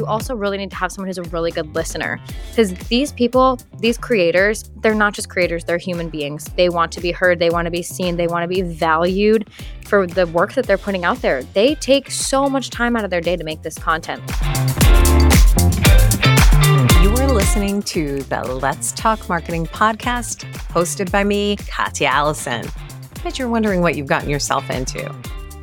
you also really need to have someone who's a really good listener. Because these people, these creators, they're not just creators, they're human beings. They want to be heard, they want to be seen, they want to be valued for the work that they're putting out there. They take so much time out of their day to make this content. You're listening to the Let's Talk Marketing podcast, hosted by me, Katya Allison. I bet you're wondering what you've gotten yourself into.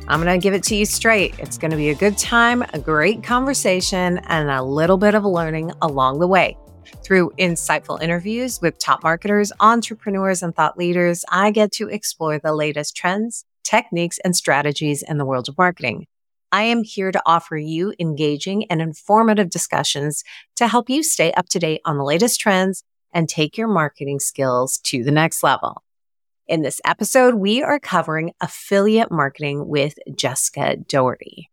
I'm going to give it to you straight. It's going to be a good time, a great conversation, and a little bit of learning along the way. Through insightful interviews with top marketers, entrepreneurs, and thought leaders, I get to explore the latest trends, techniques, and strategies in the world of marketing. I am here to offer you engaging and informative discussions to help you stay up to date on the latest trends and take your marketing skills to the next level. In this episode, we are covering affiliate marketing with Jessica Doherty.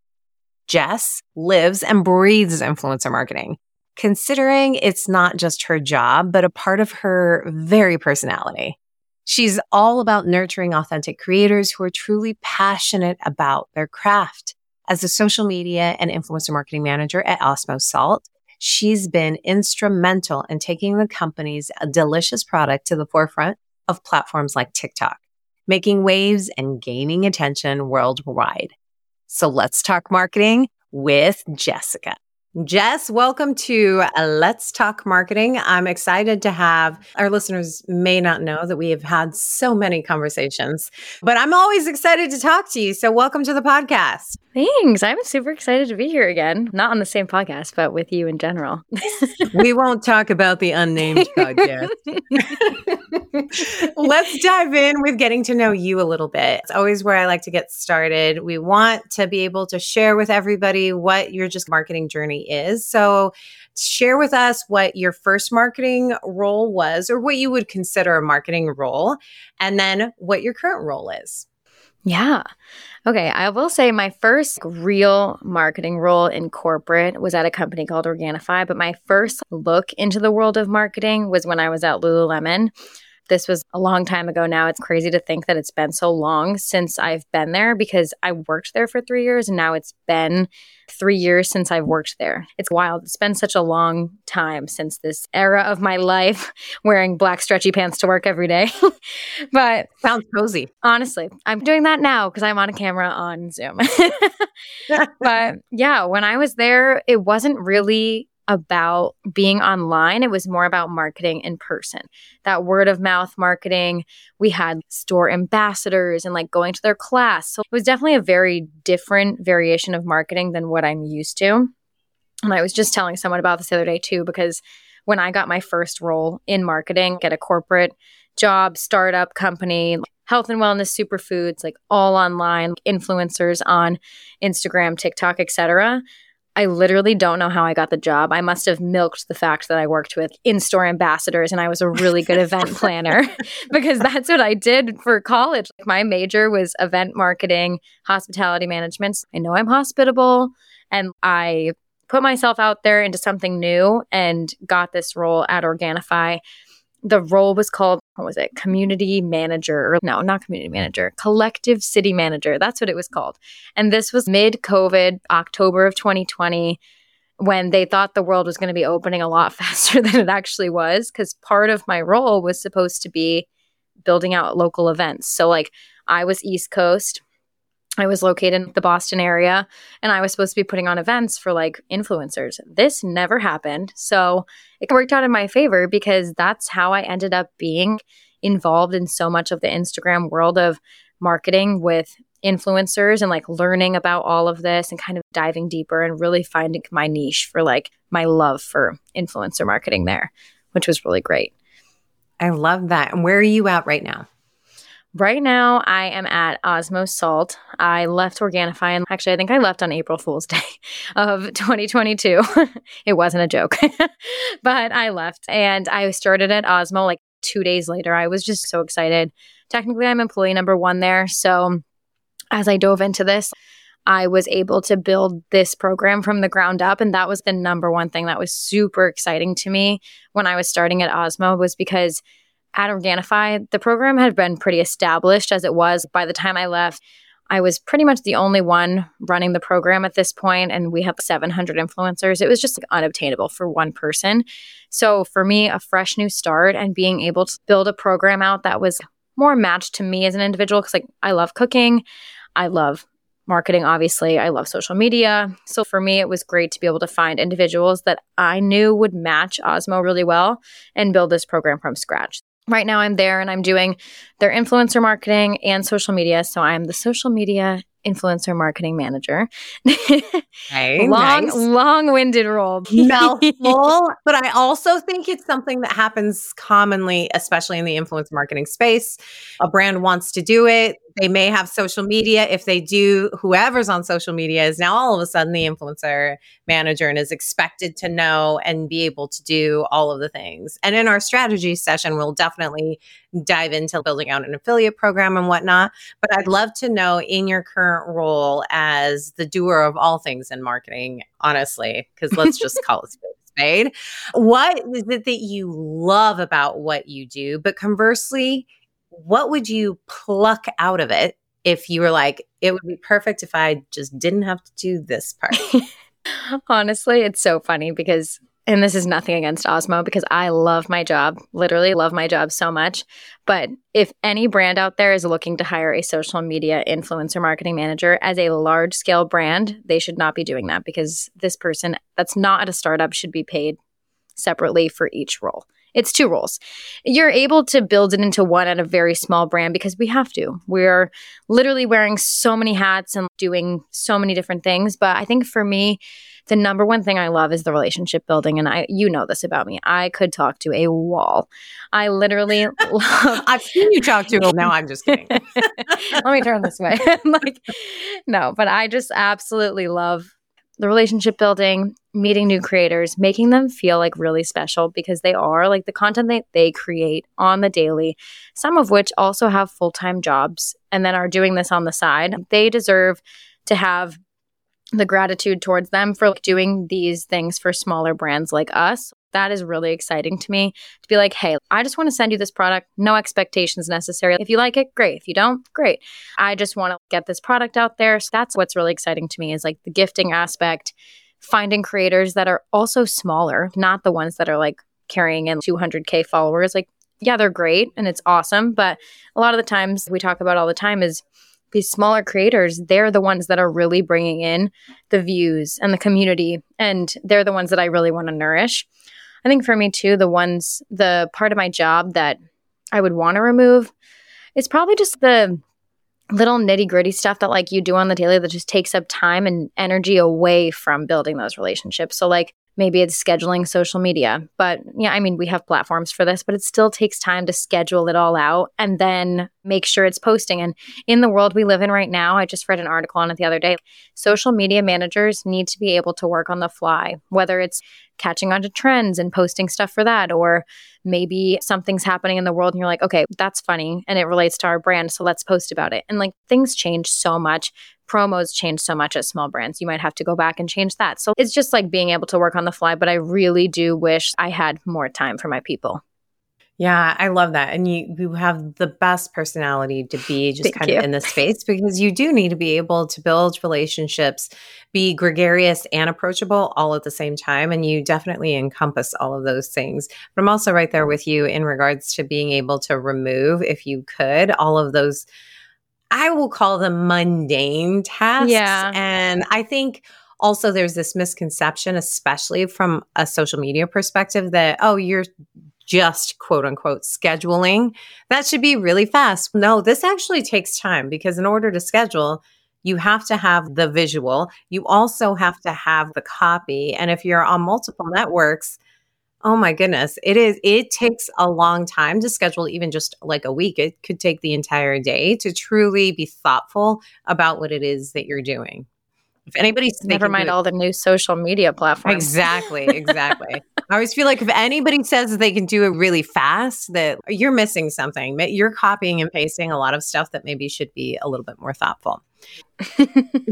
Jess lives and breathes influencer marketing, considering it's not just her job, but a part of her very personality. She's all about nurturing authentic creators who are truly passionate about their craft. As a social media and influencer marketing manager at Osmo Salt, she's been instrumental in taking the company's delicious product to the forefront of platforms like TikTok, making waves and gaining attention worldwide. So let's talk marketing with Jessica. Jess, welcome to Let's Talk Marketing. I'm excited to have our listeners may not know that we have had so many conversations, but I'm always excited to talk to you. So welcome to the podcast. Thanks. I'm super excited to be here again. Not on the same podcast, but with you in general. we won't talk about the unnamed podcast. Let's dive in with getting to know you a little bit. It's always where I like to get started. We want to be able to share with everybody what your just marketing journey is. So, share with us what your first marketing role was or what you would consider a marketing role, and then what your current role is. Yeah. Okay. I will say my first real marketing role in corporate was at a company called Organifi, but my first look into the world of marketing was when I was at Lululemon. This was a long time ago now. It's crazy to think that it's been so long since I've been there because I worked there for three years and now it's been three years since I've worked there. It's wild. It's been such a long time since this era of my life wearing black stretchy pants to work every day. but sounds cozy. Honestly, I'm doing that now because I'm on a camera on Zoom. but yeah, when I was there, it wasn't really about being online. It was more about marketing in person. That word of mouth marketing. We had store ambassadors and like going to their class. So it was definitely a very different variation of marketing than what I'm used to. And I was just telling someone about this the other day too, because when I got my first role in marketing at a corporate job, startup company, health and wellness superfoods, like all online influencers on Instagram, TikTok, etc. I literally don't know how I got the job. I must have milked the fact that I worked with in store ambassadors and I was a really good event planner because that's what I did for college. My major was event marketing, hospitality management. I know I'm hospitable and I put myself out there into something new and got this role at Organifi the role was called what was it? Community manager or no not community manager collective city manager. That's what it was called. And this was mid covid october of 2020 when they thought the world was going to be opening a lot faster than it actually was because part of my role was supposed to be building out local events. So like i was east coast I was located in the Boston area and I was supposed to be putting on events for like influencers. This never happened. So it worked out in my favor because that's how I ended up being involved in so much of the Instagram world of marketing with influencers and like learning about all of this and kind of diving deeper and really finding my niche for like my love for influencer marketing there, which was really great. I love that. And where are you at right now? Right now, I am at Osmo Salt. I left Organifi, and actually, I think I left on April Fool's Day of 2022. it wasn't a joke, but I left and I started at Osmo like two days later. I was just so excited. Technically, I'm employee number one there. So, as I dove into this, I was able to build this program from the ground up. And that was the number one thing that was super exciting to me when I was starting at Osmo was because at Organifi, the program had been pretty established as it was by the time I left. I was pretty much the only one running the program at this point, and we had 700 influencers. It was just like, unobtainable for one person. So for me, a fresh new start and being able to build a program out that was more matched to me as an individual, because like I love cooking, I love marketing, obviously, I love social media. So for me, it was great to be able to find individuals that I knew would match Osmo really well and build this program from scratch right now I'm there and I'm doing their influencer marketing and social media. So I'm the social media influencer marketing manager. Hey, long, nice. long-winded role. mouthful. but I also think it's something that happens commonly, especially in the influence marketing space. A brand wants to do it. They may have social media. If they do, whoever's on social media is now all of a sudden the influencer manager and is expected to know and be able to do all of the things. And in our strategy session, we'll definitely dive into building out an affiliate program and whatnot. But I'd love to know in your current role as the doer of all things in marketing, honestly, because let's just call it spade. What is it that you love about what you do? But conversely, what would you pluck out of it if you were like, it would be perfect if I just didn't have to do this part? Honestly, it's so funny because, and this is nothing against Osmo because I love my job, literally love my job so much. But if any brand out there is looking to hire a social media influencer marketing manager as a large scale brand, they should not be doing that because this person that's not at a startup should be paid separately for each role. It's two roles. You're able to build it into one at a very small brand because we have to. We're literally wearing so many hats and doing so many different things. But I think for me, the number one thing I love is the relationship building. And I, you know this about me. I could talk to a wall. I literally love. I've seen you talk to. No, I'm just kidding. Let me turn this way. like, no, but I just absolutely love the relationship building, meeting new creators, making them feel like really special because they are like the content that they create on the daily, some of which also have full time jobs and then are doing this on the side. They deserve to have the gratitude towards them for like, doing these things for smaller brands like us. That is really exciting to me to be like, hey, I just want to send you this product, no expectations necessary. If you like it, great. If you don't, great. I just want to get this product out there. So that's what's really exciting to me is like the gifting aspect, finding creators that are also smaller, not the ones that are like carrying in 200K followers. Like, yeah, they're great and it's awesome. But a lot of the times we talk about all the time is these smaller creators, they're the ones that are really bringing in the views and the community. And they're the ones that I really want to nourish. I think for me too, the ones, the part of my job that I would want to remove is probably just the little nitty gritty stuff that like you do on the daily that just takes up time and energy away from building those relationships. So like maybe it's scheduling social media. But yeah, I mean, we have platforms for this, but it still takes time to schedule it all out and then make sure it's posting. And in the world we live in right now, I just read an article on it the other day. Social media managers need to be able to work on the fly, whether it's catching on to trends and posting stuff for that, or maybe something's happening in the world and you're like, okay, that's funny and it relates to our brand. So let's post about it. And like things change so much. Promos change so much at small brands. You might have to go back and change that. So it's just like being able to work on the fly. But I really do wish I had more time for my people. Yeah, I love that. And you you have the best personality to be just Thank kind you. of in this space because you do need to be able to build relationships, be gregarious and approachable all at the same time. And you definitely encompass all of those things. But I'm also right there with you in regards to being able to remove, if you could, all of those, I will call them mundane tasks. Yeah. And I think also there's this misconception, especially from a social media perspective, that, oh, you're just quote unquote scheduling, that should be really fast. No, this actually takes time because in order to schedule, you have to have the visual. You also have to have the copy. And if you're on multiple networks, oh my goodness, it is, it takes a long time to schedule, even just like a week. It could take the entire day to truly be thoughtful about what it is that you're doing. If anybody's Never mind all the new social media platforms. Exactly, exactly. I always feel like if anybody says that they can do it really fast, that you're missing something. You're copying and pasting a lot of stuff that maybe should be a little bit more thoughtful. yeah,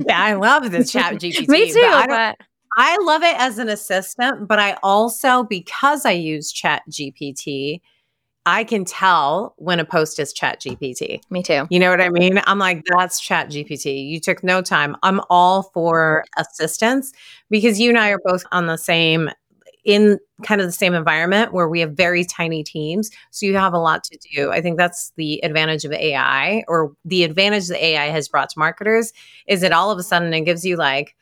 I love this ChatGPT. Me too. but I, don't- But I love it as an assistant, but I also, because I use ChatGPT, I can tell when a post is ChatGPT. Me too. You know what I mean? I'm like, that's ChatGPT. You took no time. I'm all for assistance because you and I are both on the same in kind of the same environment where we have very tiny teams. So you have a lot to do. I think that's the advantage of AI or the advantage that AI has brought to marketers is that all of a sudden it gives you like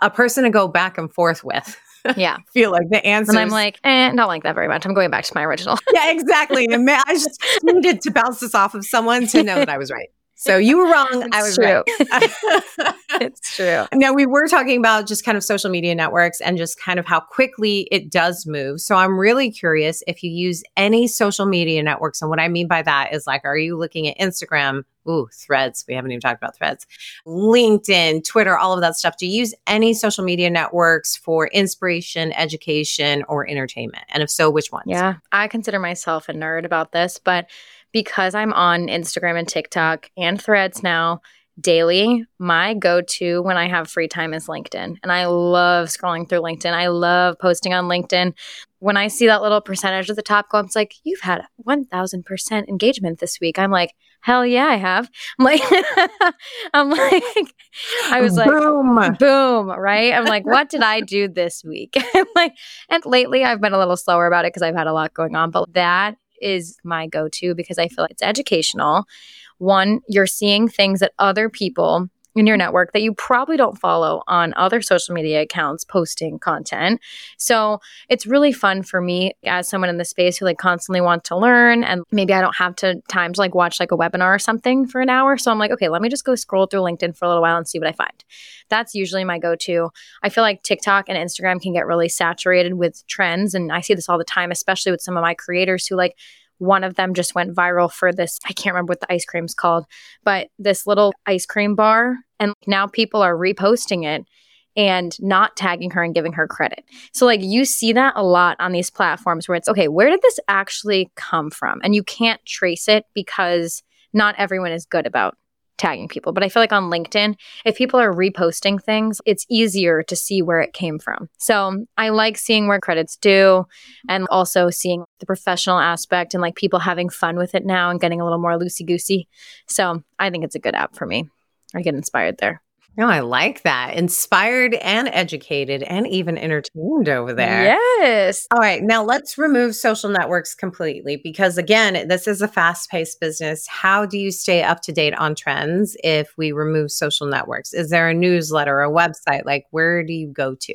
a person to go back and forth with. Yeah. feel like the answer. And I'm like, eh, not like that very much. I'm going back to my original. yeah, exactly. And I just needed to bounce this off of someone to know that I was right. So you were wrong. I was true. right. it's true. Now, we were talking about just kind of social media networks and just kind of how quickly it does move. So I'm really curious if you use any social media networks. And what I mean by that is like, are you looking at Instagram? Ooh, threads. We haven't even talked about threads. LinkedIn, Twitter, all of that stuff. Do you use any social media networks for inspiration, education, or entertainment? And if so, which ones? Yeah. I consider myself a nerd about this, but because I'm on Instagram and TikTok and threads now daily, my go to when I have free time is LinkedIn. And I love scrolling through LinkedIn. I love posting on LinkedIn. When I see that little percentage at the top go, it's like, you've had 1000% engagement this week. I'm like, hell yeah, I have. I'm like, I'm like, I was like, boom, boom, right? I'm like, what did I do this week? like, and lately I've been a little slower about it because I've had a lot going on, but that is my go to because I feel like it's educational. One, you're seeing things that other people in your network that you probably don't follow on other social media accounts posting content. So it's really fun for me as someone in the space who like constantly want to learn and maybe I don't have to time to like watch like a webinar or something for an hour. So I'm like, okay, let me just go scroll through LinkedIn for a little while and see what I find. That's usually my go-to. I feel like TikTok and Instagram can get really saturated with trends and I see this all the time, especially with some of my creators who like one of them just went viral for this. I can't remember what the ice cream's called, but this little ice cream bar. And now people are reposting it and not tagging her and giving her credit. So, like, you see that a lot on these platforms where it's okay, where did this actually come from? And you can't trace it because not everyone is good about tagging people. But I feel like on LinkedIn, if people are reposting things, it's easier to see where it came from. So I like seeing where credits do and also seeing the professional aspect and like people having fun with it now and getting a little more loosey goosey. So I think it's a good app for me. I get inspired there. No, I like that. Inspired and educated and even entertained over there. Yes. All right. Now let's remove social networks completely because, again, this is a fast paced business. How do you stay up to date on trends if we remove social networks? Is there a newsletter, a website? Like, where do you go to?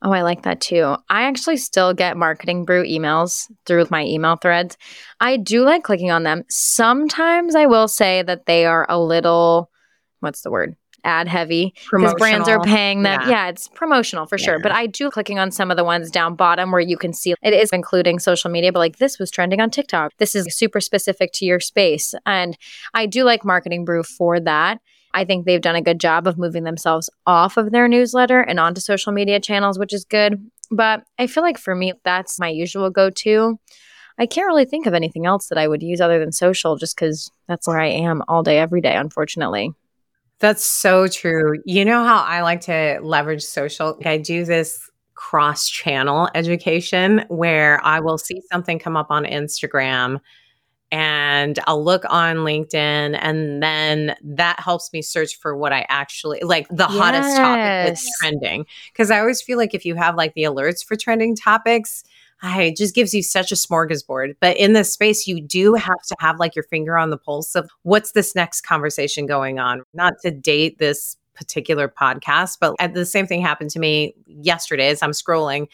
Oh, I like that too. I actually still get marketing brew emails through my email threads. I do like clicking on them. Sometimes I will say that they are a little, what's the word? ad heavy because brands are paying them. Yeah. yeah it's promotional for sure. Yeah. But I do clicking on some of the ones down bottom where you can see it is including social media, but like this was trending on TikTok. This is super specific to your space. And I do like Marketing Brew for that. I think they've done a good job of moving themselves off of their newsletter and onto social media channels, which is good. But I feel like for me, that's my usual go to. I can't really think of anything else that I would use other than social just because that's where I am all day, every day, unfortunately. That's so true. You know how I like to leverage social? I do this cross channel education where I will see something come up on Instagram and I'll look on LinkedIn and then that helps me search for what I actually like the yes. hottest topic that's trending. Cause I always feel like if you have like the alerts for trending topics, it just gives you such a smorgasbord. But in this space, you do have to have like your finger on the pulse of what's this next conversation going on. Not to date this particular podcast, but uh, the same thing happened to me yesterday as I'm scrolling.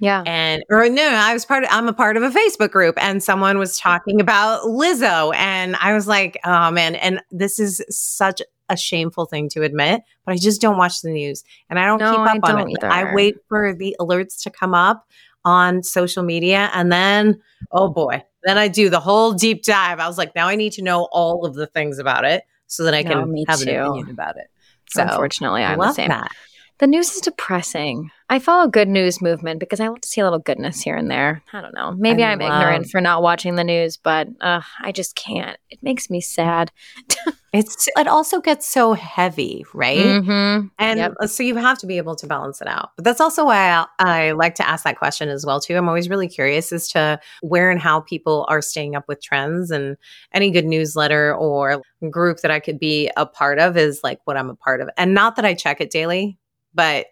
Yeah. And or no, I was part of I'm a part of a Facebook group and someone was talking about Lizzo and I was like, "Oh man, and this is such a shameful thing to admit, but I just don't watch the news and I don't no, keep up I on it. Either. I wait for the alerts to come up on social media. And then, oh boy, then I do the whole deep dive. I was like, now I need to know all of the things about it so that I can no, have too. an opinion about it. So unfortunately, I'm the same. That. The news is depressing. I follow good news movement because I like to see a little goodness here and there. I don't know. Maybe I am ignorant for not watching the news, but uh, I just can't. It makes me sad. It's it also gets so heavy, right? Mm-hmm. And Yep. uh, so you have to be able to balance it out. But that's also why I, I like to ask that question as well too. I'm always really curious as to where and how people are staying up with trends and any good newsletter or group that I could be a part of is like what I'm a part of. And not that I check it daily, but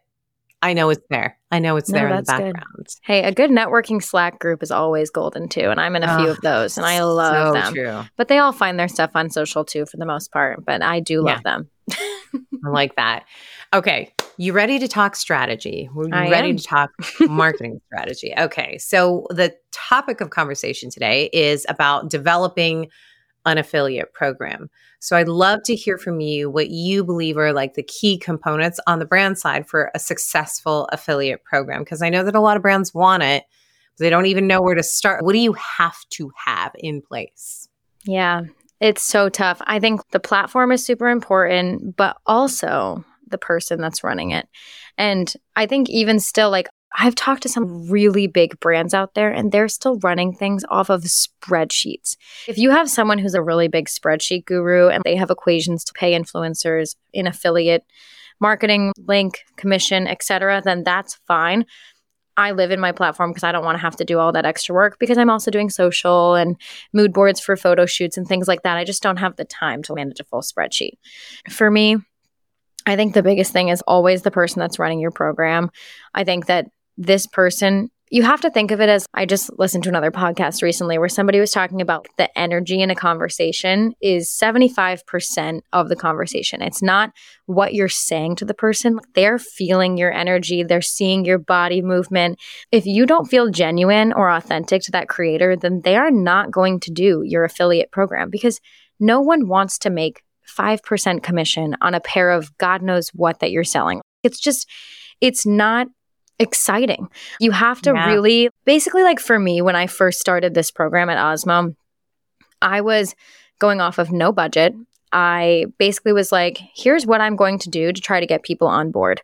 I know it's there. I know it's No, there in the that's good. background. Hey, a good networking Slack group is always golden too, and I'm in a few Oh, of those, and I love so them. true. But they all find their stuff on social too, for the most part. But I do love them. I like that. Okay. You ready to talk strategy? We're ready am. to talk marketing strategy. Okay. So, the topic of conversation today is about developing an affiliate program. So, I'd love to hear from you what you believe are like the key components on the brand side for a successful affiliate program. Because I know that a lot of brands want it, but they don't even know where to start. What do you have to have in place? Yeah, it's so tough. I think the platform is super important, but also the person that's running it. And I think even still, like, I've talked to some really big brands out there and they're still running things off of spreadsheets. If you have someone who's a really big spreadsheet guru and they have equations to pay influencers in affiliate marketing, link, commission, etc., then that's fine. I live in my platform because I don't want to have to do all that extra work because I'm also doing social and mood boards for photo shoots and things like that. I just don't have the time to manage a full spreadsheet. For me, I think the biggest thing is always the person that's running your program. I think that this person, you have to think of it as I just listened to another podcast recently where somebody was talking about the energy in a conversation is 75% of the conversation. It's not what you're saying to the person. They're feeling your energy, they're seeing your body movement. If you don't feel genuine or authentic to that creator, then they are not going to do your affiliate program because no one wants to make 5% commission on a pair of God knows what that you're selling. It's just, it's not exciting. You have to Yeah. really, basically, like for me, when I first started this program at Osmo, I was going off of no budget. I basically was like, here's what I'm going to do to try to get people on board.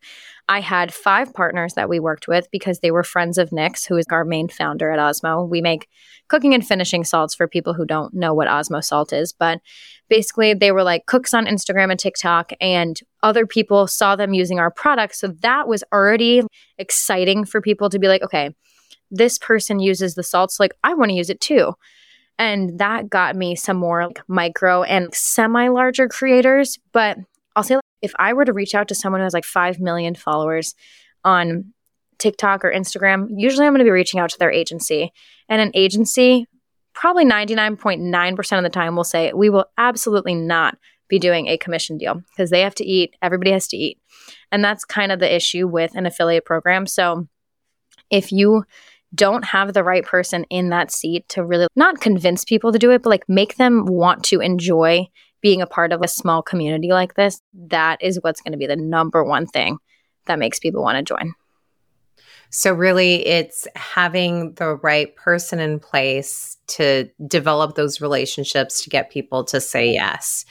I had five partners that we worked with because they were friends of Nick's, who is our main founder at Osmo. We make cooking and finishing salts for people who don't know what Osmo salt is. But basically, they were like cooks on Instagram and TikTok, and other people saw them using our products. So that was already exciting for people to be like, okay, this person uses the salts. Like, I want to use it too. And that got me some more like micro and semi larger creators. But I'll say, if I were to reach out to someone who has like 5 million followers on TikTok or Instagram, usually I'm going to be reaching out to their agency. And an agency, probably 99.9% of the time, will say, we will absolutely not be doing a commission deal because they have to eat. Everybody has to eat. And that's kind of the issue with an affiliate program. So if you don't have the right person in that seat to really not convince people to do it, but like make them want to enjoy being a part of a small community like this, that is what's going to be the number one thing that makes people want to join. So, really, it's having the right person in place to develop those relationships to get people to say yes.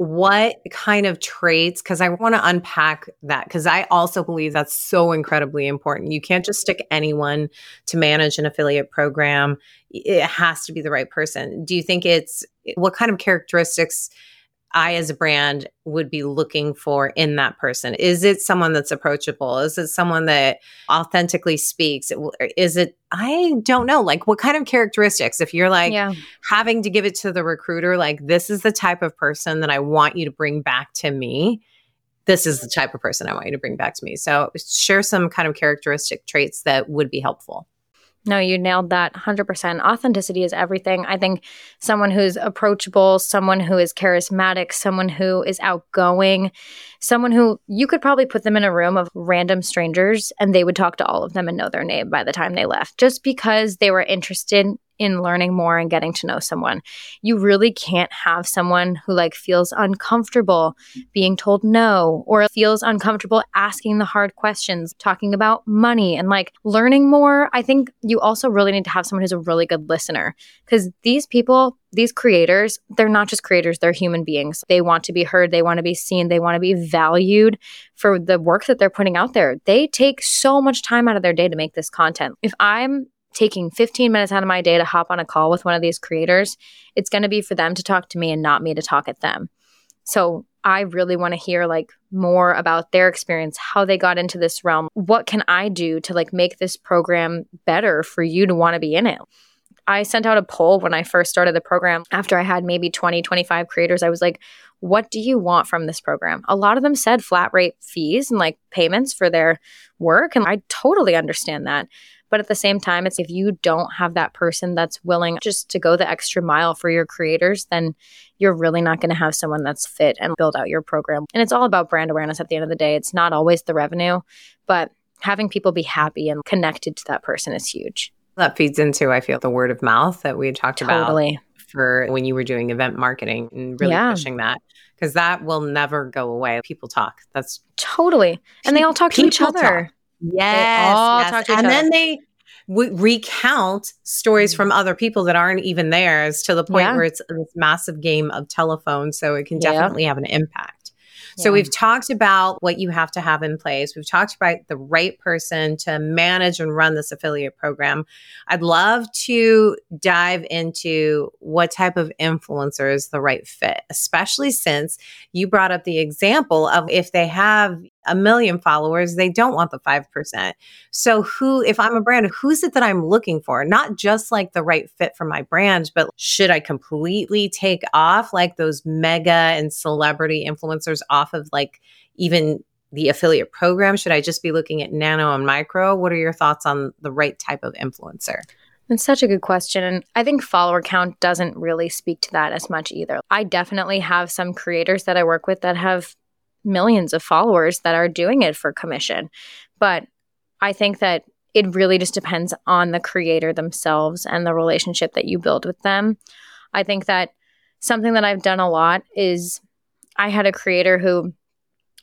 What kind of traits? Because I want to unpack that because I also believe that's so incredibly important. You can't just stick anyone to manage an affiliate program, it has to be the right person. Do you think it's what kind of characteristics? I, as a brand, would be looking for in that person? Is it someone that's approachable? Is it someone that authentically speaks? Is it, I don't know, like what kind of characteristics? If you're like yeah. having to give it to the recruiter, like this is the type of person that I want you to bring back to me. This is the type of person I want you to bring back to me. So, share some kind of characteristic traits that would be helpful. No, you nailed that 100%. Authenticity is everything. I think someone who's approachable, someone who is charismatic, someone who is outgoing, someone who you could probably put them in a room of random strangers and they would talk to all of them and know their name by the time they left, just because they were interested in learning more and getting to know someone. You really can't have someone who like feels uncomfortable being told no or feels uncomfortable asking the hard questions, talking about money and like learning more. I think you also really need to have someone who's a really good listener because these people, these creators, they're not just creators, they're human beings. They want to be heard, they want to be seen, they want to be valued for the work that they're putting out there. They take so much time out of their day to make this content. If I'm taking 15 minutes out of my day to hop on a call with one of these creators, it's going to be for them to talk to me and not me to talk at them. So I really want to hear like more about their experience, how they got into this realm. What can I do to like make this program better for you to want to be in it? I sent out a poll when I first started the program after I had maybe 20, 25 creators. I was like, what do you want from this program? A lot of them said flat rate fees and like payments for their work. And I totally understand that. But at the same time, it's if you don't have that person that's willing just to go the extra mile for your creators, then you're really not going to have someone that's fit and build out your program. And it's all about brand awareness at the end of the day. It's not always the revenue, but having people be happy and connected to that person is huge. That feeds into, I feel, the word of mouth that we had talked totally. about for when you were doing event marketing and really yeah. pushing that because that will never go away. People talk. That's totally, and they all talk to each other. Talk. Yes, yes. and then they w- recount stories mm. from other people that aren't even theirs to the point yeah. where it's this massive game of telephone. So it can definitely have an impact. So we've talked about what you have to have in place. We've talked about the right person to manage and run this affiliate program. I'd love to dive into what type of influencer is the right fit, especially since you brought up the example of if they have a million followers, they don't want the 5%. So, who, if I'm a brand, who's it that I'm looking for? Not just like the right fit for my brand, but should I completely take off like those mega and celebrity influencers off of like even the affiliate program? Should I just be looking at nano and micro? What are your thoughts on the right type of influencer? That's such a good question. And I think follower count doesn't really speak to that as much either. I definitely have some creators that I work with that have millions of followers that are doing it for commission. But I think that it really just depends on the creator themselves and the relationship that you build with them. I think that something that I've done a lot is I had a creator who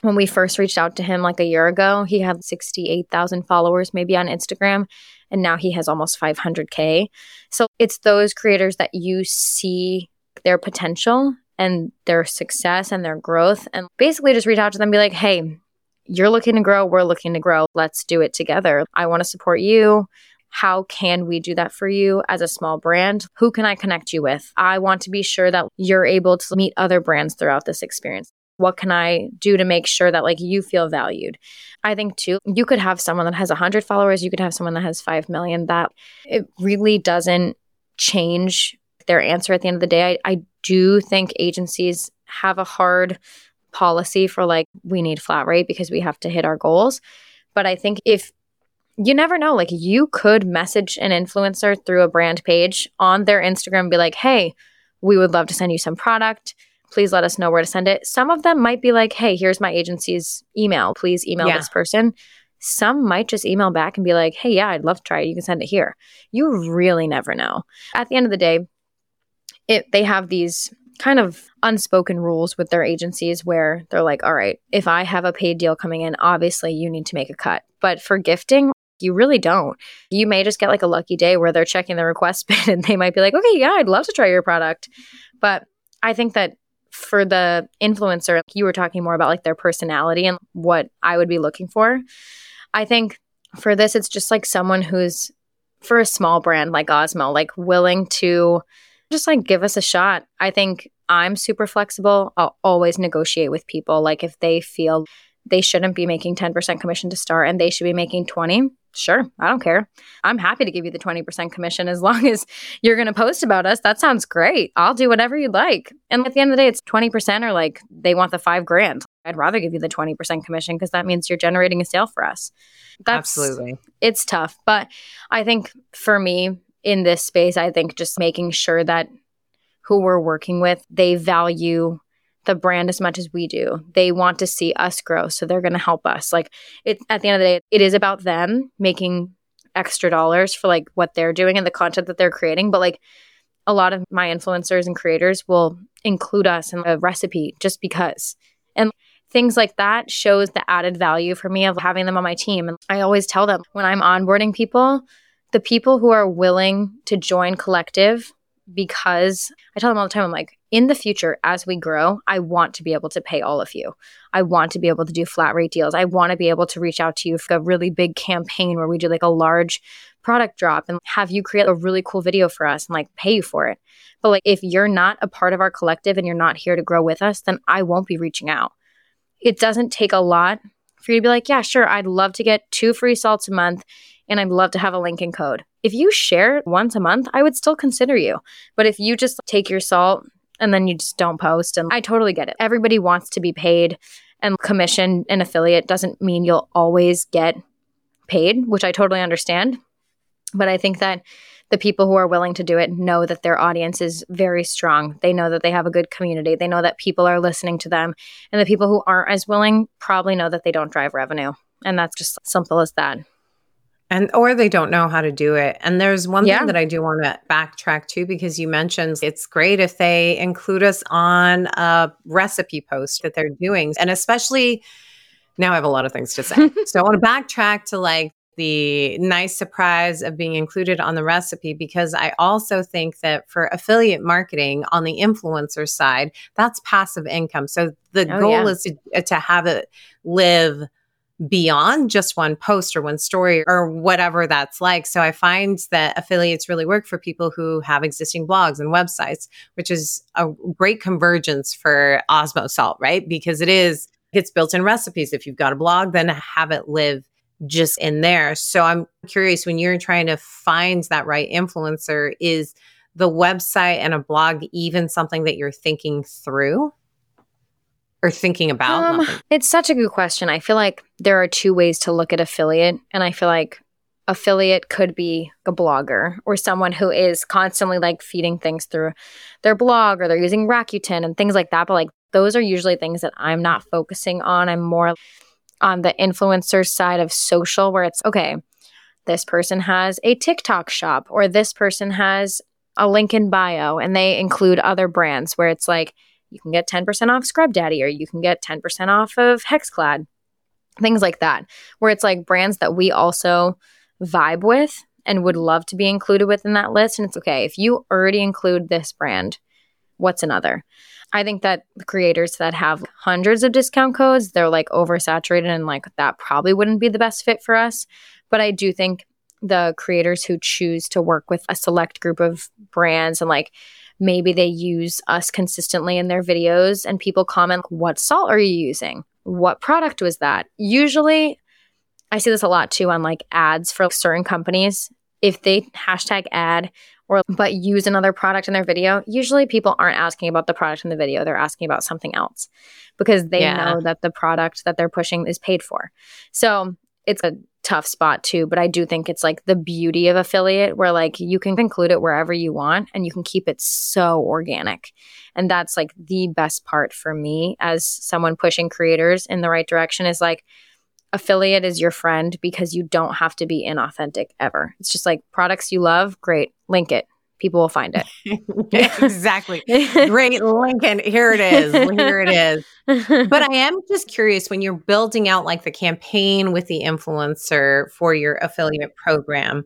when we first reached out to him like a year ago, he had 68,000 followers maybe on Instagram and now he has almost 500k. So it's those creators that you see their potential and their success and their growth and basically just reach out to them be like, hey, you're looking to grow, we're looking to grow. Let's do it together. I want to support you. How can we do that for you as a small brand? Who can I connect you with? I want to be sure that you're able to meet other brands throughout this experience. What can I do to make sure that like you feel valued? I think too, you could have someone that has 100 followers, you could have someone that has 5 million that it really doesn't change their answer at the end of the day. I, I do think agencies have a hard policy for like, we need flat rate because we have to hit our goals. But I think if you never know, like you could message an influencer through a brand page on their Instagram, be like, hey, we would love to send you some product. Please let us know where to send it. Some of them might be like, hey, here's my agency's email. Please email yeah. this person. Some might just email back and be like, hey, yeah, I'd love to try it. You can send it here. You really never know. At the end of the day, it they have these kind of unspoken rules with their agencies where they're like, all right, if I have a paid deal coming in, obviously you need to make a cut. But for gifting, you really don't. You may just get like a lucky day where they're checking the request bid and they might be like, okay, yeah, I'd love to try your product. But I think that for the influencer, you were talking more about like their personality and what I would be looking for. I think for this, it's just like someone who's for a small brand like Osmo, like willing to just like give us a shot. I think I'm super flexible. I'll always negotiate with people. Like if they feel they shouldn't be making 10% commission to start and they should be making 20, sure, I don't care. I'm happy to give you the 20% commission as long as you're going to post about us. That sounds great. I'll do whatever you'd like. And at the end of the day, it's 20% or like they want the 5 grand. I'd rather give you the 20% commission because that means you're generating a sale for us. That's, Absolutely. It's tough, but I think for me in this space, I think just making sure that who we're working with, they value the brand as much as we do. They want to see us grow, so they're going to help us. Like it at the end of the day, it is about them making extra dollars for like what they're doing and the content that they're creating, but like a lot of my influencers and creators will include us in a recipe just because. And things like that shows the added value for me of having them on my team. And I always tell them when I'm onboarding people, the people who are willing to join collective because I tell them all the time, I'm like, in the future, as we grow, I want to be able to pay all of you. I want to be able to do flat rate deals. I want to be able to reach out to you for a really big campaign where we do like a large product drop and have you create a really cool video for us and like pay you for it. But like if you're not a part of our collective and you're not here to grow with us, then I won't be reaching out. It doesn't take a lot for you to be like, yeah, sure, I'd love to get two free salts a month and I'd love to have a Lincoln code. If you share once a month, I would still consider you. But if you just take your salt and then you just don't post, and I totally get it. Everybody wants to be paid, and commission an affiliate doesn't mean you'll always get paid, which I totally understand. But I think that the people who are willing to do it know that their audience is very strong. They know that they have a good community. They know that people are listening to them. And the people who aren't as willing probably know that they don't drive revenue. And that's just simple as that. And or they don't know how to do it. And there's one yeah. thing that I do want to backtrack to because you mentioned it's great if they include us on a recipe post that they're doing. And especially now I have a lot of things to say. so I want to backtrack to like the nice surprise of being included on the recipe because I also think that for affiliate marketing on the influencer side, that's passive income. So the oh, goal yeah. is to, uh, to have it live beyond just one post or one story or whatever that's like. So I find that affiliates really work for people who have existing blogs and websites, which is a great convergence for Osmo Salt, right? Because it is it's built in recipes. If you've got a blog, then have it live just in there. So I'm curious when you're trying to find that right influencer, is the website and a blog even something that you're thinking through or thinking about? Um, it's such a good question. I feel like there are two ways to look at affiliate, and I feel like affiliate could be a blogger or someone who is constantly like feeding things through their blog or they're using Rakuten and things like that. But like those are usually things that I'm not focusing on. I'm more on the influencer side of social where it's okay, this person has a TikTok shop or this person has a link in bio and they include other brands where it's like you can get 10% off Scrub Daddy or you can get 10% off of Hexclad. Things like that, where it's like brands that we also vibe with and would love to be included within that list. And it's okay if you already include this brand, what's another? I think that creators that have hundreds of discount codes, they're like oversaturated and like that probably wouldn't be the best fit for us. But I do think the creators who choose to work with a select group of brands and like maybe they use us consistently in their videos and people comment, What salt are you using? What product was that? Usually, I see this a lot too on like ads for certain companies. If they hashtag ad or but use another product in their video, usually people aren't asking about the product in the video. They're asking about something else because they yeah. know that the product that they're pushing is paid for. So it's a tough spot too, but I do think it's like the beauty of affiliate where like you can include it wherever you want and you can keep it so organic. And that's like the best part for me as someone pushing creators in the right direction is like affiliate is your friend because you don't have to be inauthentic ever. It's just like products you love, great, link it. People will find it. exactly. Great, Lincoln. Here it is. Here it is. But I am just curious when you're building out like the campaign with the influencer for your affiliate program,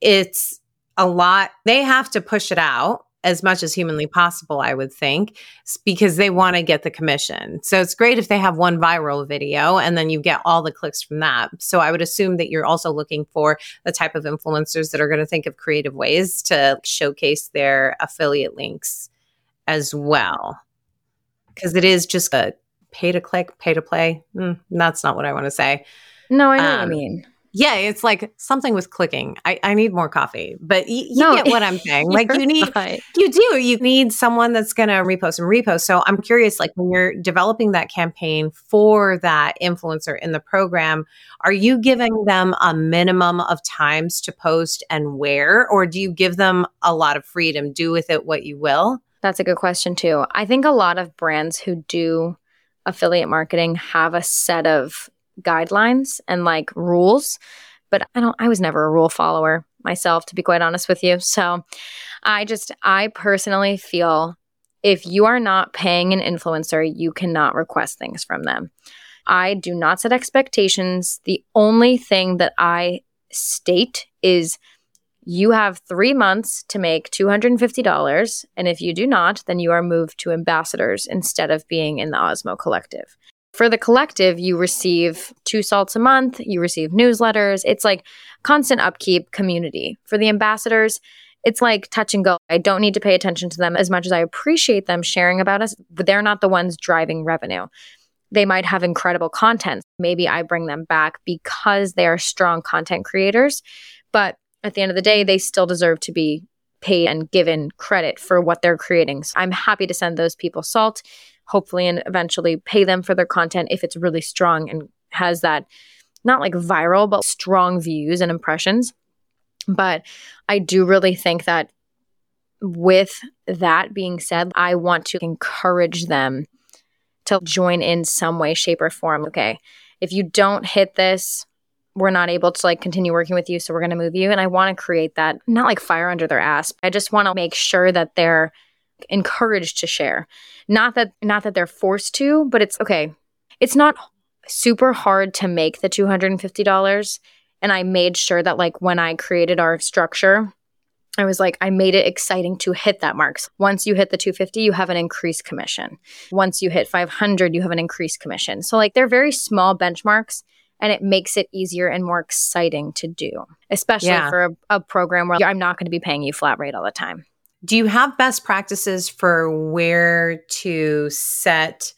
it's a lot. They have to push it out as much as humanly possible, I would think, because they want to get the commission. So it's great if they have one viral video and then you get all the clicks from that. So I would assume that you're also looking for the type of influencers that are going to think of creative ways to showcase their affiliate links as well. Because it is just a pay to click, pay to play. Mm, that's not what I want to say. No, I know um, what I mean. Yeah, it's like something with clicking. I, I need more coffee, but y- you no, get what I'm saying. Like you need, right. you do, you need someone that's going to repost and repost. So I'm curious, like when you're developing that campaign for that influencer in the program, are you giving them a minimum of times to post and where, or do you give them a lot of freedom? Do with it what you will. That's a good question too. I think a lot of brands who do affiliate marketing have a set of guidelines and like rules, but I don't I was never a rule follower myself to be quite honest with you. So I just I personally feel if you are not paying an influencer, you cannot request things from them. I do not set expectations. The only thing that I state is you have three months to make $250. And if you do not, then you are moved to ambassadors instead of being in the Osmo Collective. For the collective, you receive two salts a month, you receive newsletters. It's like constant upkeep community. For the ambassadors, it's like touch and go. I don't need to pay attention to them as much as I appreciate them sharing about us, but they're not the ones driving revenue. They might have incredible content. Maybe I bring them back because they are strong content creators. But at the end of the day, they still deserve to be paid and given credit for what they're creating. So I'm happy to send those people salt, hopefully, and eventually pay them for their content if it's really strong and has that not like viral, but strong views and impressions. But I do really think that with that being said, I want to encourage them to join in some way, shape, or form. Okay, if you don't hit this, we're not able to like continue working with you, so we're going to move you. And I want to create that, not like fire under their ass. I just want to make sure that they're encouraged to share. Not that not that they're forced to, but it's okay. It's not super hard to make the $250 and I made sure that like when I created our structure, I was like, I made it exciting to hit that marks. Once you hit the 250, you have an increased commission. Once you hit 500, you have an increased commission. So, like, they're very small benchmarks and it makes it easier and more exciting to do, especially yeah. for a, a program where I'm not going to be paying you flat rate all the time. Do you have best practices for where to set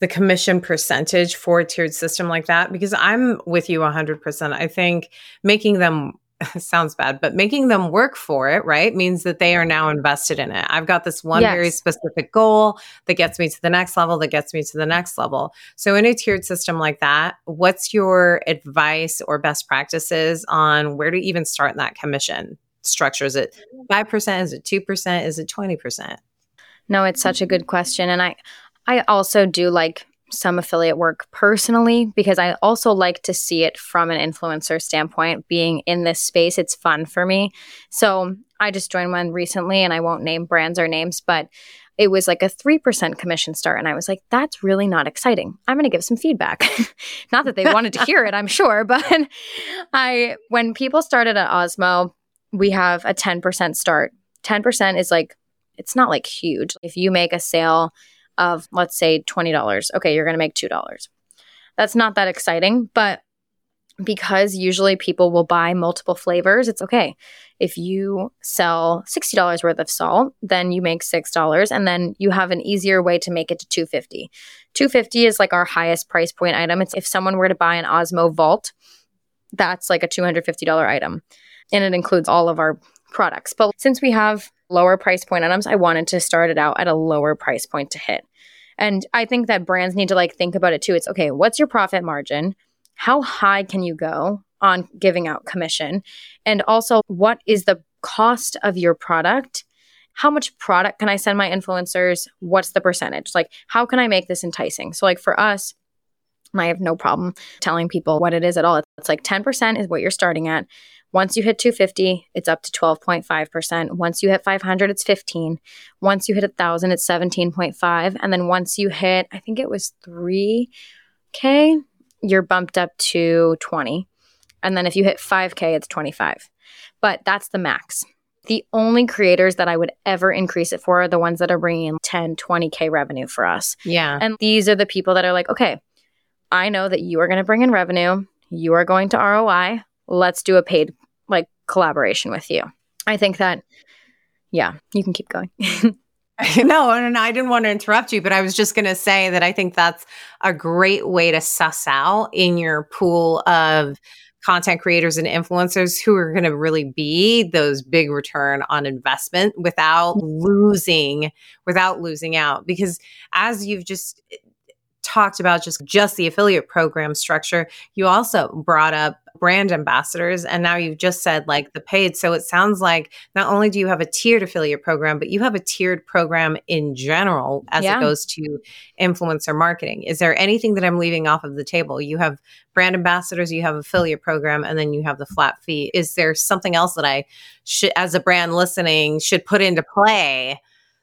the commission percentage for a tiered system like that because I'm with you 100%. I think making them sounds bad, but making them work for it, right, means that they are now invested in it. I've got this one yes. very specific goal that gets me to the next level, that gets me to the next level. So, in a tiered system like that, what's your advice or best practices on where to even start in that commission structure? Mm-hmm. Is it 5%? Is it 2%? Is it 20%? No, it's such a good question. And I, I also do like some affiliate work personally because I also like to see it from an influencer standpoint. Being in this space, it's fun for me. So I just joined one recently and I won't name brands or names, but it was like a 3% commission start. And I was like, that's really not exciting. I'm going to give some feedback. not that they wanted to hear it, I'm sure, but I, when people started at Osmo, we have a 10% start. 10% is like, it's not like huge. If you make a sale, of, let's say, $20. Okay, you're going to make $2. That's not that exciting, but because usually people will buy multiple flavors, it's okay. If you sell $60 worth of salt, then you make $6 and then you have an easier way to make it to 250. 250 is like our highest price point item. It's if someone were to buy an Osmo Vault, that's like a $250 item. And it includes all of our products. But since we have lower price point items, I wanted to start it out at a lower price point to hit. And I think that brands need to like think about it too. It's okay, what's your profit margin? How high can you go on giving out commission? And also, what is the cost of your product? How much product can I send my influencers? What's the percentage? Like, how can I make this enticing? So, like for us, I have no problem telling people what it is at all. It's like 10% is what you're starting at. Once you hit 250, it's up to 12.5%. Once you hit 500, it's 15. Once you hit 1000, it's 17.5. And then once you hit, I think it was 3k, you're bumped up to 20. And then if you hit 5k, it's 25. But that's the max. The only creators that I would ever increase it for are the ones that are bringing in 10, 20k revenue for us. Yeah. And these are the people that are like, "Okay, I know that you are going to bring in revenue. You are going to ROI. Let's do a paid like collaboration with you. I think that, yeah, you can keep going. no, and I didn't want to interrupt you, but I was just going to say that I think that's a great way to suss out in your pool of content creators and influencers who are going to really be those big return on investment without mm-hmm. losing without losing out because as you've just talked about just just the affiliate program structure. You also brought up brand ambassadors and now you've just said like the paid. So it sounds like not only do you have a tiered affiliate program but you have a tiered program in general as yeah. it goes to influencer marketing. Is there anything that i'm leaving off of the table? You have brand ambassadors you have affiliate program and then you have the flat fee. Is there something else that i should as a brand listening should put into play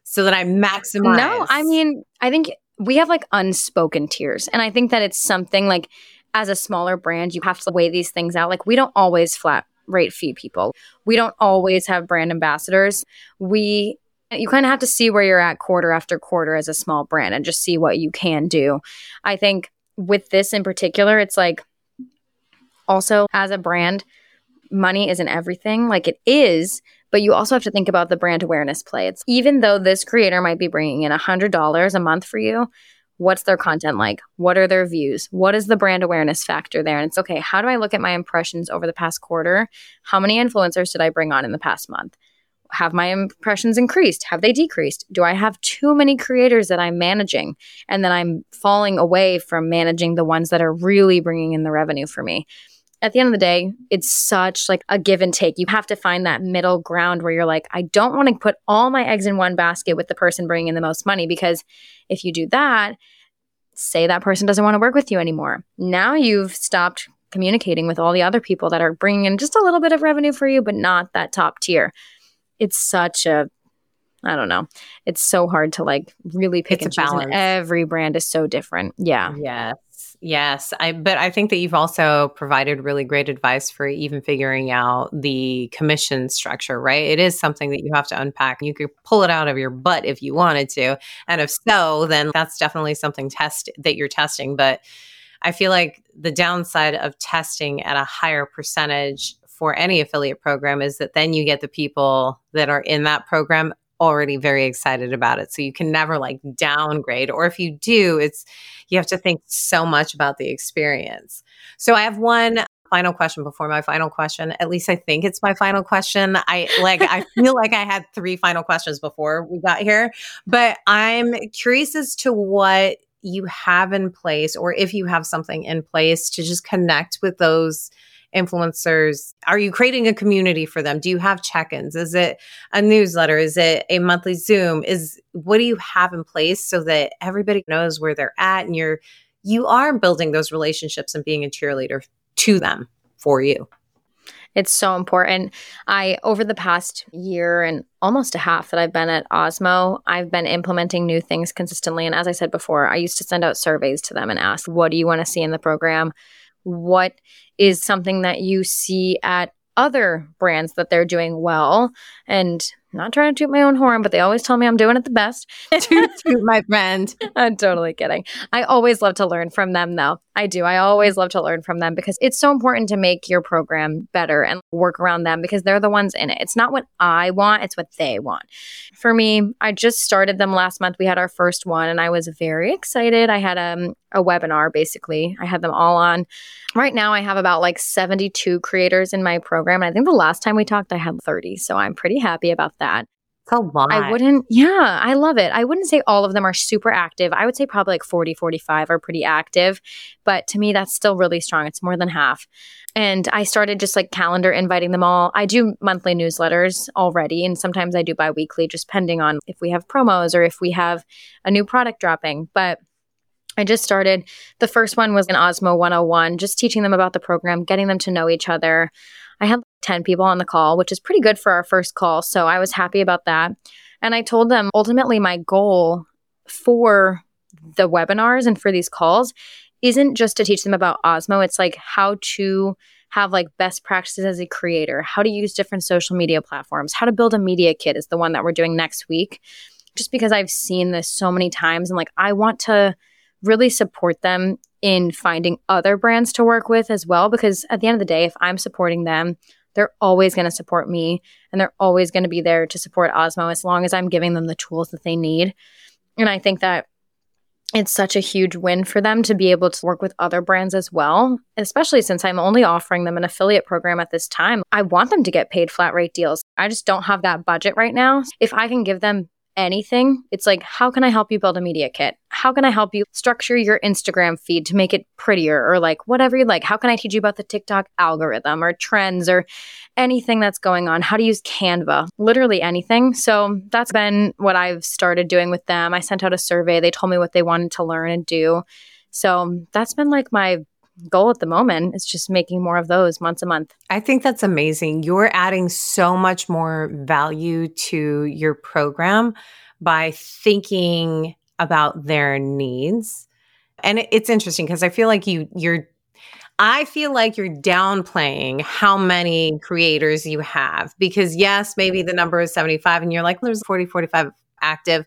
so that I maximize. No, I mean, I think we have like unspoken tiers. And I think that it's something like as a smaller brand, you have to weigh these things out. Like we don't always flat rate fee people. We don't always have brand ambassadors. We you kind of have to see where you're at quarter after quarter as a small brand and just see what you can do. I think with this in particular, it's like also as a brand, money isn't everything. Like it is, but you also have to think about the brand awareness play. It's even though this creator might be bringing in $100 a month for you, what's their content like? What are their views? What is the brand awareness factor there? And it's okay, how do I look at my impressions over the past quarter? How many influencers did I bring on in the past month? Have my impressions increased? Have they decreased? Do I have too many creators that I'm managing and then I'm falling away from managing the ones that are really bringing in the revenue for me? At the end of the day, it's such like a give and take. You have to find that middle ground where you're like, I don't want to put all my eggs in one basket with the person bringing in the most money because if you do that, say that person doesn't want to work with you anymore. Now you've stopped communicating with all the other people that are bringing in just a little bit of revenue for you, but not that top tier. It's such a I don't know. It's so hard to like really pick it's and choose. And every brand is so different. Yeah. Yeah. Yes, I but I think that you've also provided really great advice for even figuring out the commission structure, right? It is something that you have to unpack. You could pull it out of your butt if you wanted to. And if so, then that's definitely something test that you're testing, but I feel like the downside of testing at a higher percentage for any affiliate program is that then you get the people that are in that program already very excited about it. So you can never like downgrade. Or if you do, it's you have to think so much about the experience. So I have one final question before my final question. At least I think it's my final question. I like I feel like I had three final questions before we got here, but I'm curious as to what you have in place or if you have something in place to just connect with those influencers? Are you creating a community for them? Do you have check-ins? Is it a newsletter? Is it a monthly Zoom? Is what do you have in place so that everybody knows where they're at and you're you are building those relationships and being a cheerleader to them for you? It's so important. I, over the past year and almost a half that I've been at Osmo, I've been implementing new things consistently. And as I said before, I used to send out surveys to them and ask, what do you want to see in the program? What is something that you see at other brands that they're doing well and not trying to toot my own horn, but they always tell me I'm doing it the best. toot, toot, my friend. I'm totally kidding. I always love to learn from them, though. I do. I always love to learn from them because it's so important to make your program better and work around them because they're the ones in it. It's not what I want, it's what they want. For me, I just started them last month. We had our first one and I was very excited. I had um, a webinar basically. I had them all on. Right now, I have about like 72 creators in my program. And I think the last time we talked, I had 30. So I'm pretty happy about that. It's a lot. I wouldn't, yeah, I love it. I wouldn't say all of them are super active. I would say probably like 40, 45 are pretty active. But to me, that's still really strong. It's more than half. And I started just like calendar inviting them all. I do monthly newsletters already. And sometimes I do bi weekly, just depending on if we have promos or if we have a new product dropping. But I just started. The first one was an Osmo 101, just teaching them about the program, getting them to know each other. I had 10 people on the call, which is pretty good for our first call. So I was happy about that. And I told them ultimately my goal for the webinars and for these calls isn't just to teach them about Osmo, it's like how to have like best practices as a creator, how to use different social media platforms, how to build a media kit is the one that we're doing next week. Just because I've seen this so many times and like I want to really support them in finding other brands to work with as well. Because at the end of the day, if I'm supporting them, they're always going to support me and they're always going to be there to support Osmo as long as I'm giving them the tools that they need. And I think that it's such a huge win for them to be able to work with other brands as well, especially since I'm only offering them an affiliate program at this time. I want them to get paid flat rate deals. I just don't have that budget right now. If I can give them anything, it's like, how can I help you build a media kit? How can I help you structure your Instagram feed to make it prettier or like whatever you like? How can I teach you about the TikTok algorithm or trends or anything that's going on? How to use Canva, literally anything. So that's been what I've started doing with them. I sent out a survey, they told me what they wanted to learn and do. So that's been like my goal at the moment is just making more of those months a month. I think that's amazing. You're adding so much more value to your program by thinking about their needs. And it's interesting because I feel like you you're I feel like you're downplaying how many creators you have because, yes, maybe the number is 75 and you're like, there's 40, 45 active.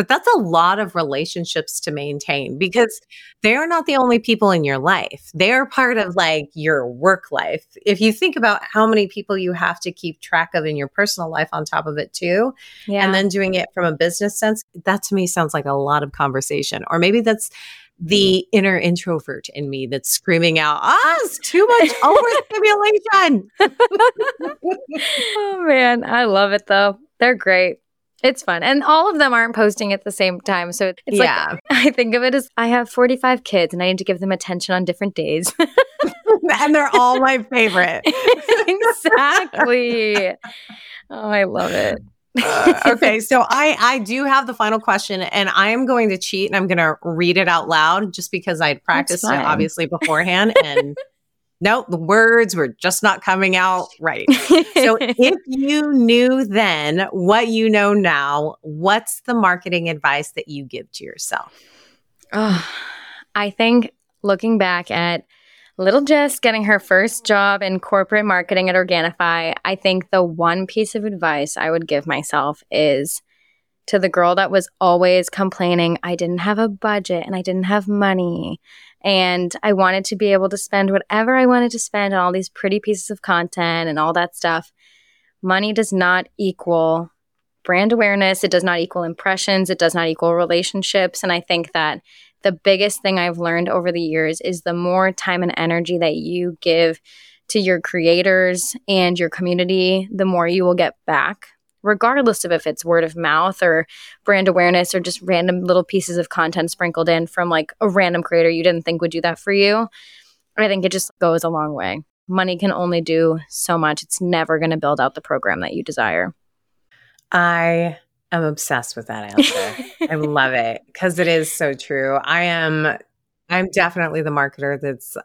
But that's a lot of relationships to maintain because they're not the only people in your life. They're part of like your work life. If you think about how many people you have to keep track of in your personal life on top of it too, yeah. and then doing it from a business sense, that to me sounds like a lot of conversation. Or maybe that's the inner introvert in me that's screaming out, ah, it's too much overstimulation. oh man, I love it though. They're great. It's fun. And all of them aren't posting at the same time. So it's yeah. like, I think of it as I have 45 kids and I need to give them attention on different days. and they're all my favorite. exactly. Oh, I love it. uh, okay, so I I do have the final question, and I am going to cheat, and I'm going to read it out loud just because I'd practiced it obviously beforehand, and nope, the words were just not coming out right. so if you knew then what you know now, what's the marketing advice that you give to yourself? Oh, I think looking back at little Jess getting her first job in corporate marketing at Organifi, I think the one piece of advice I would give myself is to the girl that was always complaining I didn't have a budget and I didn't have money and I wanted to be able to spend whatever I wanted to spend on all these pretty pieces of content and all that stuff. Money does not equal brand awareness. It does not equal impressions. It does not equal relationships. And I think that the biggest thing I've learned over the years is the more time and energy that you give to your creators and your community, the more you will get back regardless of if it's word of mouth or brand awareness or just random little pieces of content sprinkled in from like a random creator you didn't think would do that for you. I think it just goes a long way. Money can only do so much. It's never going to build out the program that you desire. I am obsessed with that answer. I love it because it is so true. I am I'm definitely the marketer that's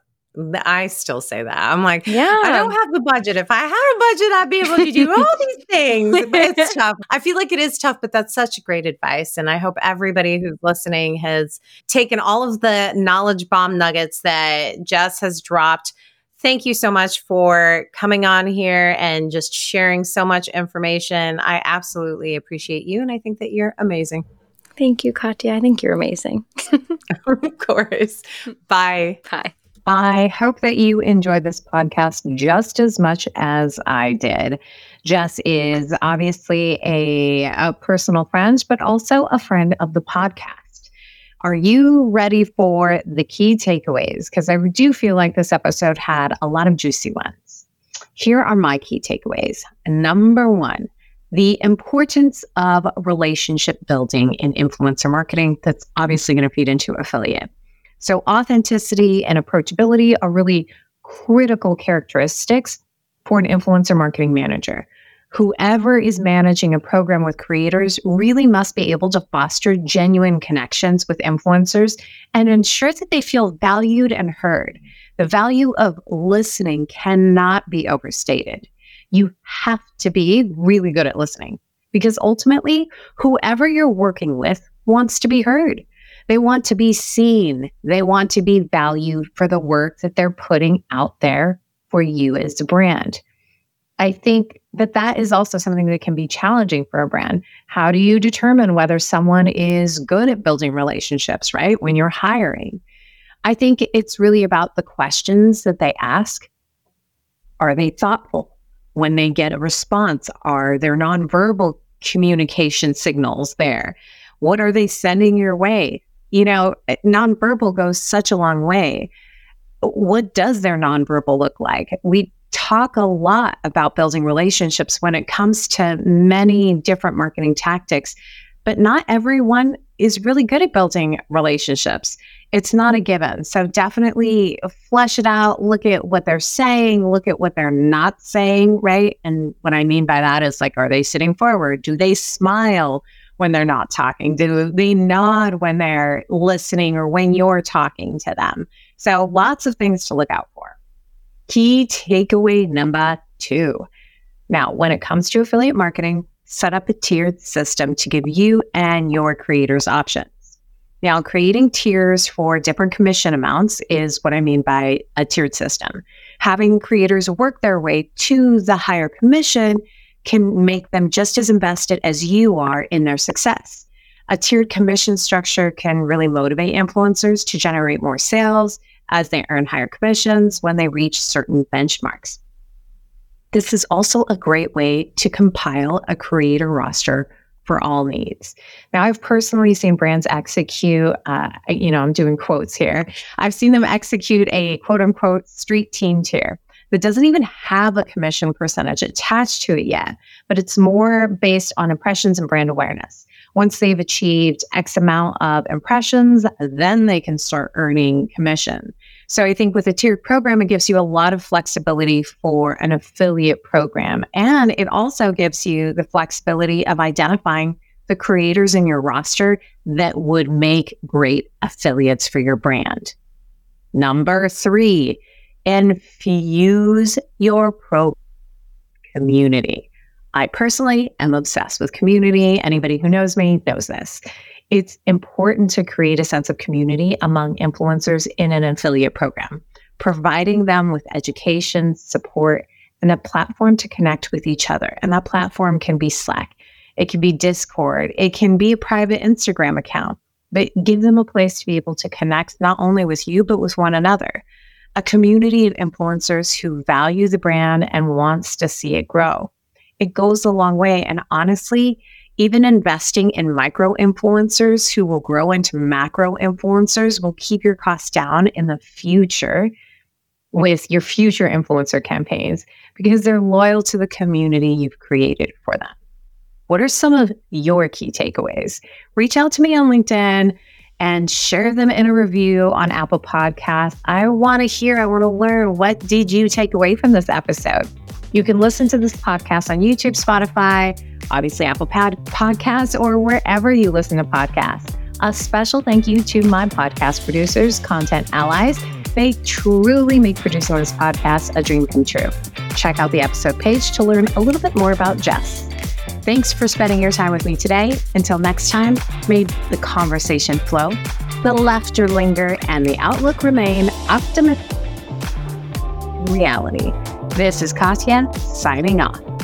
I still say that. I'm like, yeah, I don't have the budget. If I had a budget, I'd be able to do all these things. But it's tough. I feel like it is tough, but that's such great advice. And I hope everybody who's listening has taken all of the knowledge bomb nuggets that Jess has dropped. Thank you so much for coming on here and just sharing so much information. I absolutely appreciate you. And I think that you're amazing. Thank you, Katya. I think you're amazing. of course. Bye. Bye. I hope that you enjoyed this podcast just as much as I did. Jess is obviously a, a personal friend, but also a friend of the podcast. Are you ready for the key takeaways? Because I do feel like this episode had a lot of juicy ones. Here are my key takeaways. Number one, the importance of relationship building in influencer marketing that's obviously going to feed into affiliate. So, authenticity and approachability are really critical characteristics for an influencer marketing manager. Whoever is managing a program with creators really must be able to foster genuine connections with influencers and ensure that they feel valued and heard. The value of listening cannot be overstated. You have to be really good at listening because ultimately, whoever you're working with wants to be heard. They want to be seen. They want to be valued for the work that they're putting out there for you as a brand. I think that that is also something that can be challenging for a brand. How do you determine whether someone is good at building relationships, right? When you're hiring. I think it's really about the questions that they ask. Are they thoughtful? When they get a response, are there nonverbal communication signals there? What are they sending your way? You know, nonverbal goes such a long way. What does their nonverbal look like? We talk a lot about building relationships when it comes to many different marketing tactics, but not everyone is really good at building relationships. It's not a given. So definitely flesh it out, look at what they're saying, look at what they're not saying, right? And what I mean by that is like, are they sitting forward? Do they smile? When they're not talking? Do they nod when they're listening or when you're talking to them? So lots of things to look out for. Key takeaway number two. Now, when it comes to affiliate marketing, set up a tiered system to give you and your creators options. Now, creating tiers for different commission amounts is what I mean by a tiered system. Having creators work their way to the higher commission can make them just as invested as you are in their success. A tiered commission structure can really motivate influencers to generate more sales as they earn higher commissions when they reach certain benchmarks. This is also a great way to compile a creator roster for all needs. Now, I've personally seen brands execute, uh, you know, I'm doing quotes here. I've seen them execute a quote unquote street team tier that doesn't even have a commission percentage attached to it yet, but it's more based on impressions and brand awareness. Once they've achieved X amount of impressions, then they can start earning commission. So I think with a tiered program, it gives you a lot of flexibility for an affiliate program. And it also gives you the flexibility of identifying the creators in your roster that would make great affiliates for your brand. Number three, infuse your pro community. I personally am obsessed with community. Anybody who knows me knows this. It's important to create a sense of community among influencers in an affiliate program, providing them with education, support, and a platform to connect with each other. And that platform can be Slack, it can be Discord, it can be a private Instagram account, but give them a place to be able to connect not only with you, but with one another. A community of influencers who value the brand and wants to see it grow. It goes a long way. And honestly, even investing in micro influencers who will grow into macro influencers will keep your costs down in the future with your future influencer campaigns because they're loyal to the community you've created for them. What are some of your key takeaways? Reach out to me on LinkedIn and share them in a review on Apple Podcasts. I want to hear, I want to learn what did you take away from this episode? You can listen to this podcast on YouTube, Spotify, obviously Apple Pod- Podcasts, or wherever you listen to podcasts. A special thank you to my podcast producers, Content Allies. They truly make producing this podcast a dream come true. Check out the episode page to learn a little bit more about Jess. Thanks for spending your time with me today. Until next time, may the conversation flow, the laughter linger, and the outlook remain optimistic reality. This is Katya signing off.